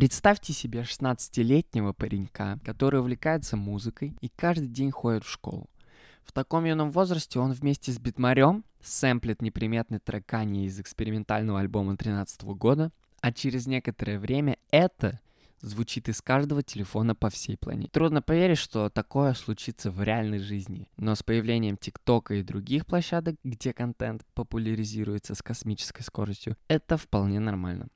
Представьте себе 16-летнего паренька, который увлекается музыкой и каждый день ходит в школу. В таком юном возрасте он вместе с Битмарем сэмплит неприметный трек Кани из экспериментального альбома 2013 года, а через некоторое время это звучит из каждого телефона по всей планете. Трудно поверить, что такое случится в реальной жизни, но с появлением ТикТока и других площадок, где контент популяризируется с космической скоростью, это вполне нормально.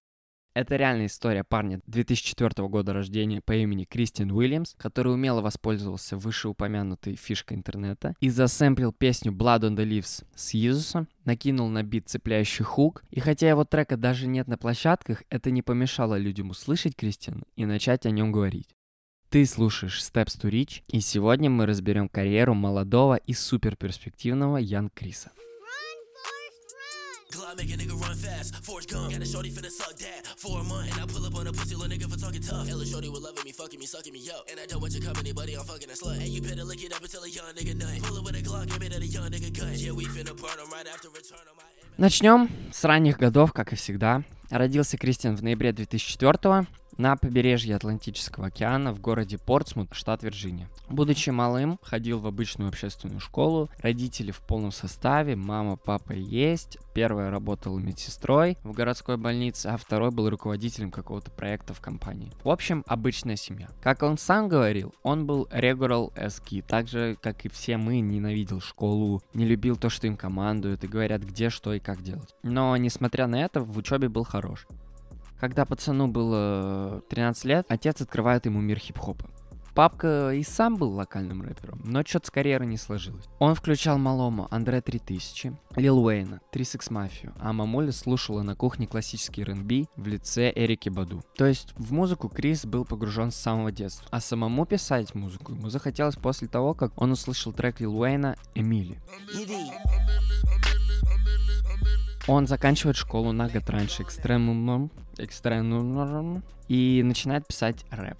Это реальная история парня 2004 года рождения по имени Кристиан Уильямс, который умело воспользовался вышеупомянутой фишкой интернета и засэмплил песню Blood on the Leaves с Иисуса, накинул на бит цепляющий хук, и хотя его трека даже нет на площадках, это не помешало людям услышать Кристиана и начать о нем говорить. Ты слушаешь Steps to Reach, и сегодня мы разберем карьеру молодого и суперперспективного Ян Криса. Glide make a nigga run fast. Forge gun. Got a shorty finna suck that. For a month, and I pull up on a pussy little nigga for talking tough. Hella shorty was loving me, fucking me, sucking me up. And I don't want your company, buddy, I'm fucking a slut. And you better lick it up until a young nigga nut. Pull it with a Glock, give it at a young nigga gun. Yeah, we finna burn him right after return on my... Начнем с ранних годов, как и всегда. Родился Кристиан в ноябре 2004 на побережье Атлантического океана в городе Портсмут, штат Вирджиния. Будучи малым, ходил в обычную общественную школу, родители в полном составе, мама, папа есть, первая работала медсестрой в городской больнице, а второй был руководителем какого-то проекта в компании. В общем, обычная семья. Как он сам говорил, он был as kid, так же, как и все мы, ненавидел школу, не любил то, что им командуют и говорят, где, что и как делать. Но, несмотря на это, в учебе был хорош. Когда пацану было 13 лет, отец открывает ему мир хип-хопа. Папка и сам был локальным рэпером, но что-то с карьерой не сложилось. Он включал малому Андре 3000, Лил Уэйна, 36 Мафию, а мамуля слушала на кухне классический R&B в лице Эрики Баду. То есть в музыку Крис был погружен с самого детства, а самому писать музыку ему захотелось после того, как он услышал трек Лил Уэйна «Эмили». Он заканчивает школу на год раньше экстремумом, экстремумом и начинает писать рэп.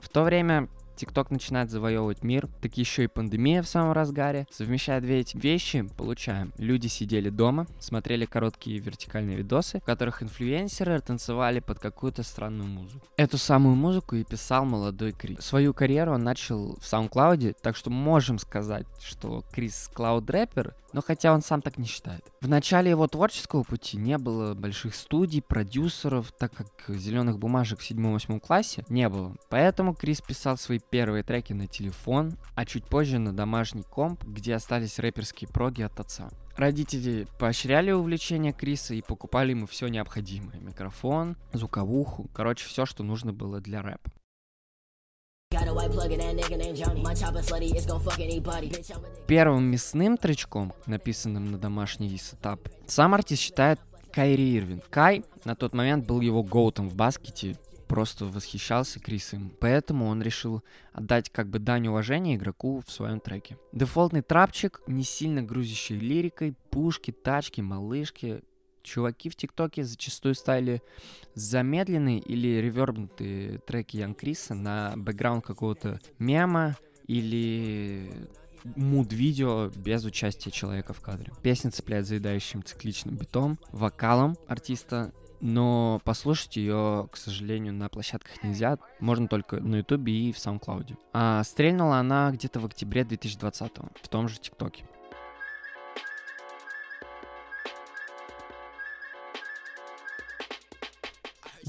В то время ТикТок начинает завоевывать мир, так еще и пандемия в самом разгаре. Совмещая две эти вещи, получаем. Люди сидели дома, смотрели короткие вертикальные видосы, в которых инфлюенсеры танцевали под какую-то странную музыку. Эту самую музыку и писал молодой Крис. Свою карьеру он начал в SoundCloud, так что можем сказать, что Крис Клауд рэпер, но хотя он сам так не считает. В начале его творческого пути не было больших студий, продюсеров, так как зеленых бумажек в 7-8 классе не было. Поэтому Крис писал свои первые треки на телефон, а чуть позже на домашний комп, где остались рэперские проги от отца. Родители поощряли увлечение Криса и покупали ему все необходимое. Микрофон, звуковуху, короче, все, что нужно было для рэпа. Первым мясным тречком, написанным на домашний сетап, сам артист считает Кайри Ирвин. Кай на тот момент был его гоутом в баскете, просто восхищался Крисом, поэтому он решил отдать как бы дань уважения игроку в своем треке. Дефолтный трапчик, не сильно грузящий лирикой, пушки, тачки, малышки, чуваки в ТикТоке зачастую ставили замедленные или ревербнутые треки Ян Криса на бэкграунд какого-то мема или муд-видео без участия человека в кадре. Песня цепляет заедающим цикличным битом, вокалом артиста, но послушать ее, к сожалению, на площадках нельзя, можно только на ютубе и в SoundCloud. А стрельнула она где-то в октябре 2020 в том же ТикТоке.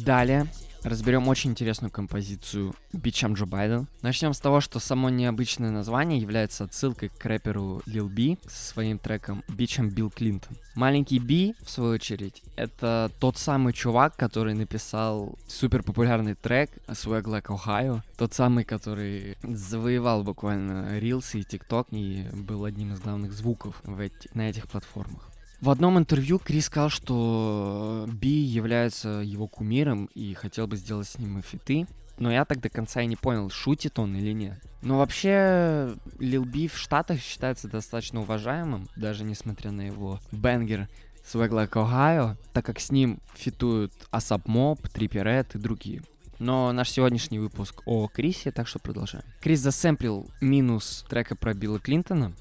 Далее разберем очень интересную композицию Бичам Джо Байден. Начнем с того, что само необычное название является отсылкой к рэперу Lil B со своим треком Бичам Билл Клинтон. Маленький Би, в свою очередь, это тот самый чувак, который написал супер популярный трек Swag Like Ohio. Тот самый, который завоевал буквально рилсы и тикток и был одним из главных звуков в эти, на этих платформах. В одном интервью Крис сказал, что Би является его кумиром и хотел бы сделать с ним фиты. Но я так до конца и не понял, шутит он или нет. Но вообще, Лил Би в Штатах считается достаточно уважаемым, даже несмотря на его бенгер Swag Like Ohio, так как с ним фитуют Асап Моб, Трипперет и другие. Но наш сегодняшний выпуск о Крисе, так что продолжаем. Крис засэмплил минус трека про Билла Клинтона.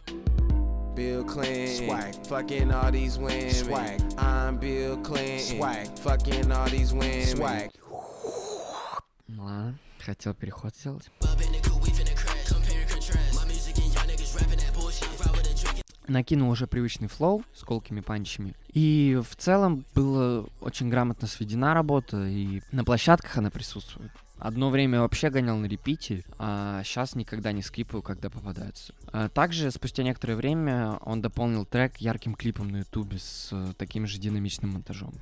Bill Clinton. Swag. Fucking all these women. Swag. I'm Bill Clinton. Swag. Fucking all these women. Swag. Хотел переход сделать. накинул уже привычный флоу с колкими панчами. И в целом была очень грамотно сведена работа, и на площадках она присутствует. Одно время вообще гонял на репите, а сейчас никогда не скипаю, когда попадаются. А также, спустя некоторое время, он дополнил трек ярким клипом на ютубе с э, таким же динамичным монтажом.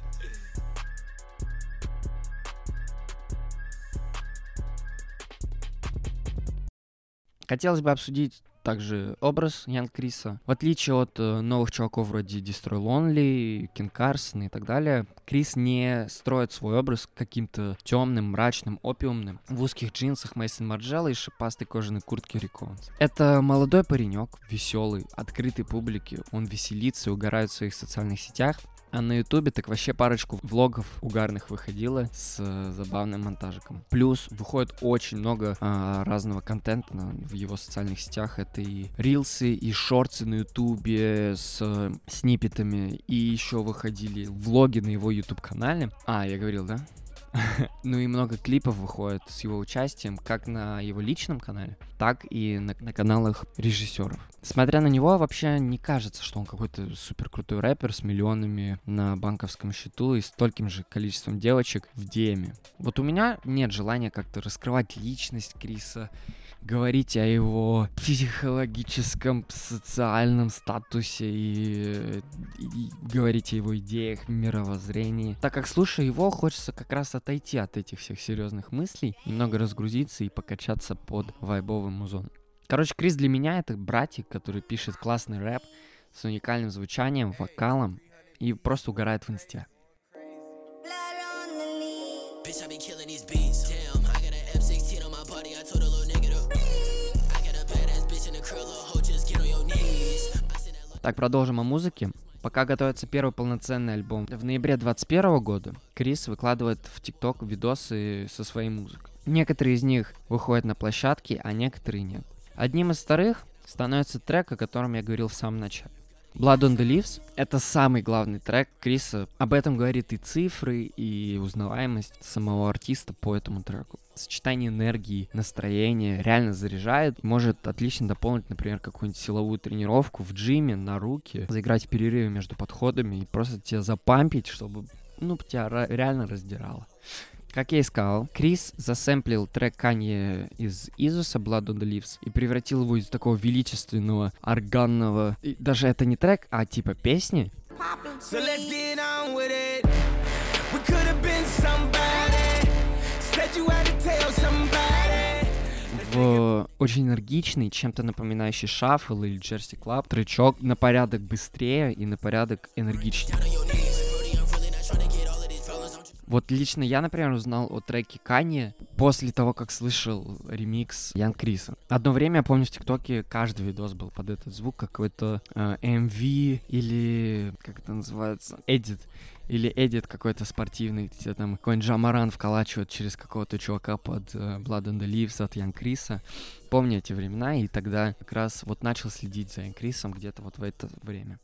Хотелось бы обсудить также образ Ян Криса. В отличие от э, новых чуваков вроде Destroy Lonely, King Carson и так далее, Крис не строит свой образ каким-то темным, мрачным, опиумным в узких джинсах Мейсон Марджелла и шипастой кожаной куртке Риконс. Это молодой паренек, веселый, открытый публике, он веселится и угорает в своих социальных сетях, а на ютубе так вообще парочку влогов угарных выходило с э, забавным монтажиком. Плюс выходит очень много э, разного контента в его социальных сетях. Это и рилсы, и шорты на ютубе с э, сниппетами. И еще выходили влоги на его ютуб канале. А, я говорил, да? ну и много клипов выходит с его участием, как на его личном канале, так и на, на каналах режиссеров. Смотря на него, вообще не кажется, что он какой-то супер крутой рэпер с миллионами на банковском счету и стольким же количеством девочек в DM. Вот у меня нет желания как-то раскрывать личность Криса, говорить о его психологическом, социальном статусе и, и говорить о его идеях, мировоззрении. Так как слушая его, хочется как раз отойти от этих всех серьезных мыслей, немного разгрузиться и покачаться под вайбовым музон. Короче, Крис для меня это братик, который пишет классный рэп с уникальным звучанием, вокалом и просто угорает в инсте. Так, продолжим о музыке. Пока готовится первый полноценный альбом. В ноябре 2021 года Крис выкладывает в ТикТок видосы со своей музыкой. Некоторые из них выходят на площадке, а некоторые нет. Одним из вторых становится трек, о котором я говорил в самом начале. Blood on the Leaves — это самый главный трек Криса. Об этом говорит и цифры, и узнаваемость самого артиста по этому треку. Сочетание энергии, настроения реально заряжает. Может отлично дополнить, например, какую-нибудь силовую тренировку в джиме на руки, заиграть перерывы между подходами и просто тебя запампить, чтобы, ну, тебя реально раздирало. Как я и сказал, Крис засэмплил трек Канье из Yeezus а Blood on the Leaves и превратил его из такого величественного, органного... И даже это не трек, а типа песни. So в очень энергичный, чем-то напоминающий shuffle или Jersey club, тречок на порядок быстрее и на порядок энергичнее. Вот лично я, например, узнал о треке Кани после того, как слышал ремикс Ян Криса. Одно время, я помню, в ТикТоке каждый видос был под этот звук, какой-то э, MV или, как это называется, edit или эдит какой-то спортивный, где там какой-нибудь Джамаран вколачивает через какого-то чувака под uh, Blood and the Leaves от Ян Криса. Помню эти времена, и тогда как раз вот начал следить за Ян Крисом где-то вот в это время.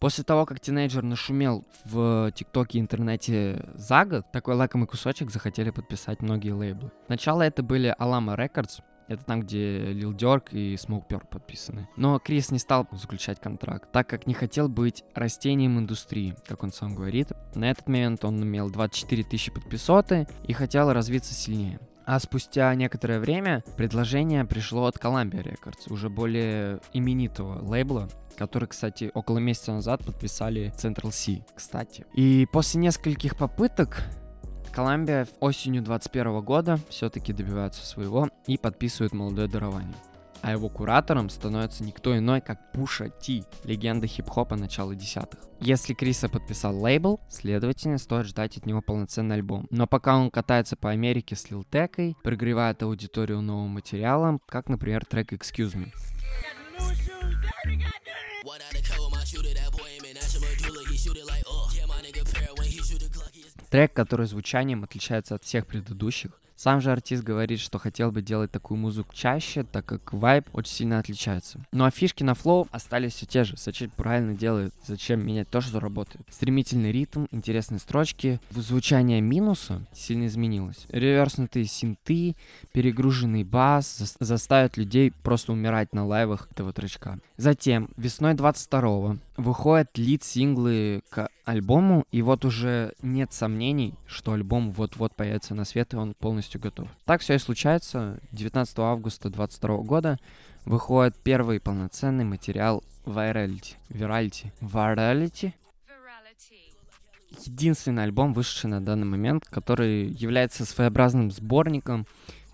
После того, как тинейджер нашумел в ТикТоке и интернете за год, такой лакомый кусочек захотели подписать многие лейблы. Сначала это были Alama Records, это там, где Lil Durk и Smoke Purp подписаны. Но Крис не стал заключать контракт, так как не хотел быть растением индустрии, как он сам говорит. На этот момент он имел 24 тысячи подписоты и хотел развиться сильнее. А спустя некоторое время предложение пришло от Columbia Records, уже более именитого лейбла, который, кстати, около месяца назад подписали Central C, кстати. И после нескольких попыток Columbia осенью 2021 года все-таки добиваются своего и подписывают молодое дарование. А его куратором становится никто иной, как Пуша Ти, легенда хип-хопа начала десятых. Если Криса подписал лейбл, следовательно, стоит ждать от него полноценный альбом. Но пока он катается по Америке с Лил Текой, прогревает аудиторию новым материалом, как, например, трек Excuse Me. Why out of cold? My shooter, that boy, man, been your medulla. He shoot it like, oh. Yeah, my nigga, pair Трек, который звучанием отличается от всех предыдущих, Сам же артист говорит, что хотел бы делать такую музыку чаще, так как вайб очень сильно отличается. Ну а фишки на флоу остались все те же. Сачель правильно делает, зачем менять то, что работает. Стремительный ритм, интересные строчки. Звучание минуса сильно изменилось. Реверснутые синты, перегруженный бас заставят людей просто умирать на лайвах этого тречка. Затем, весной 22 выходят лид-синглы к альбому, и вот уже нет сомнений, что альбом вот-вот появится на свет, и он полностью готов. Так все и случается. 19 августа 2022 года выходит первый полноценный материал Virality. Virality. Virality? Единственный альбом, вышедший на данный момент, который является своеобразным сборником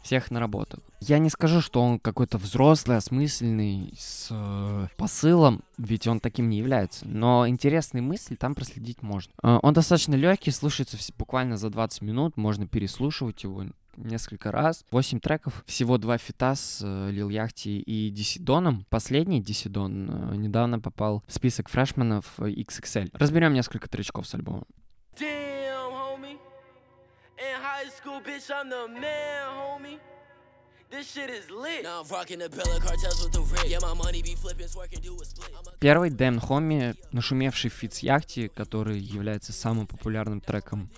всех наработок. Я не скажу, что он какой-то взрослый, осмысленный, с э, посылом, ведь он таким не является. Но интересные мысли там проследить можно. Э, он достаточно легкий, слушается буквально за 20 минут, можно переслушивать его несколько раз. 8 треков, всего два фита с э, Lil Yachty и DC the Don'ом. Последний DC the Don э, недавно попал в список фрешменов XXL. Разберем несколько тречков с альбома. Damn, homie. In high school, bitch, I'm the man, homie. Первый Damn Homie, нашумевший фит с Yachty, который является самым популярным треком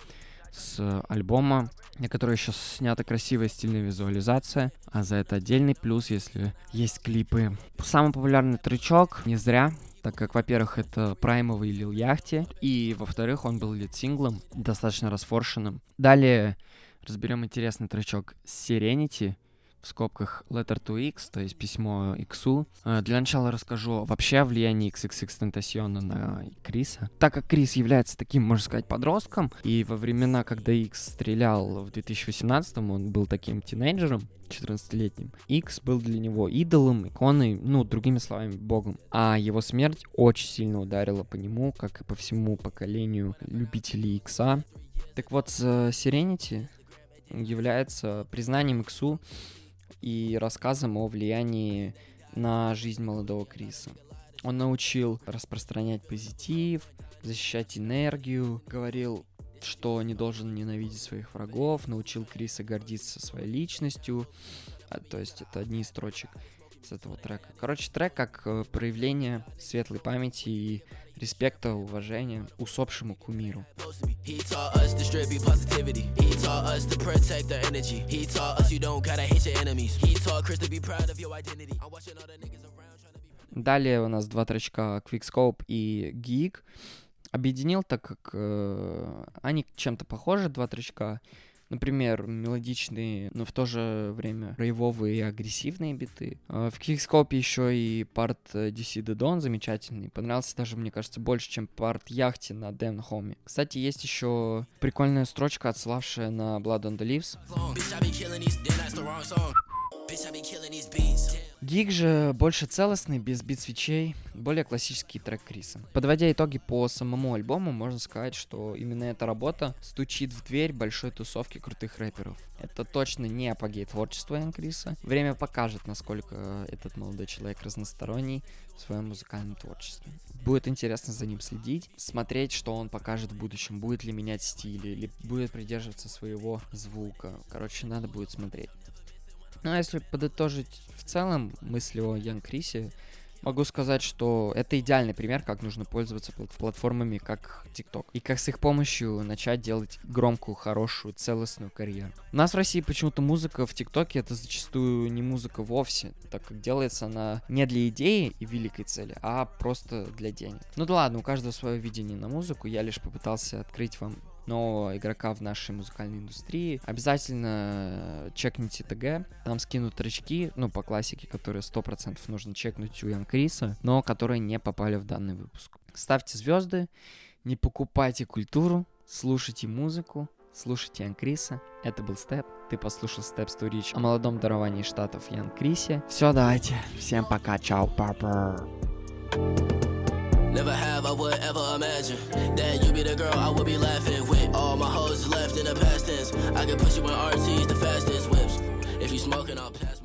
с альбома, на который еще снята красивая стильная визуализация, а за это отдельный плюс, если есть клипы. Самый популярный тречок, не зря, так как, во-первых, это праймовый Лил Яхте, и, во-вторых, он был лид-синглом, достаточно расфоршенным. Далее разберем интересный тречок Serenity, в скобках letter to X, то есть письмо X. Э, для начала расскажу вообще о влиянии XXX Tentacion на Криса. Так как Крис является таким, можно сказать, подростком, и во времена, когда X стрелял в 2018 он был таким тинейджером, 14-летним. X был для него идолом, иконой, ну, другими словами, богом. А его смерть очень сильно ударила по нему, как и по всему поколению любителей Икса. Так вот, Serenity является признанием Иксу и рассказом о влиянии на жизнь молодого Криса. Он научил распространять позитив, защищать энергию, говорил, что не должен ненавидеть своих врагов, научил Криса гордиться своей личностью. А, то есть это одни из строчек с этого трека. Короче, трек как э, проявление светлой памяти и респекта, уважения усопшему кумиру. Далее у нас два тречка Quickscope и Geek. Объединил, так как э, они чем-то похожи, два тречка. Например, мелодичные, но в то же время рейвовые и агрессивные биты. А, в Кикскопе еще и парт DC The Dawn замечательный. Понравился даже, мне кажется, больше, чем парт Яхти на Дэн Хоми. Кстати, есть еще прикольная строчка, отсылавшая на Blood on the Leaves. Гиг же больше целостный, без бит-свечей, более классический трек Криса. Подводя итоги по самому альбому, можно сказать, что именно эта работа стучит в дверь большой тусовки крутых рэперов. Это точно не апогей творчества Ян Криса. Время покажет, насколько этот молодой человек разносторонний в своем музыкальном творчестве. Будет интересно за ним следить, смотреть, что он покажет в будущем, будет ли менять стиль или будет придерживаться своего звука. Короче, надо будет смотреть. Ну, а если подытожить в целом мысли о Ян Крисе, могу сказать, что это идеальный пример, как нужно пользоваться платформами, как TikTok. И как с их помощью начать делать громкую, хорошую, целостную карьеру. У нас в России почему-то музыка в ТикТоке это зачастую не музыка вовсе, так как делается она не для идеи и великой цели, а просто для денег. Ну да ладно, у каждого свое видение на музыку, я лишь попытался открыть вам нового игрока в нашей музыкальной индустрии. Обязательно чекните ТГ, там скинут тречки, ну, по классике, которые 100% нужно чекнуть у Ян Криса, но которые не попали в данный выпуск. Ставьте звезды, не покупайте культуру, слушайте музыку, слушайте Ян Криса. Это был Степ. Ты послушал to Reach о молодом даровании штатов Ян Крисе. Все, давайте. Всем пока. Чао, папа. Never have I would ever imagine that you be the girl I would be laughing with. All my hoes left in the past tense. I can put you in RTs, the fastest whips. If you smoking, I'll pass.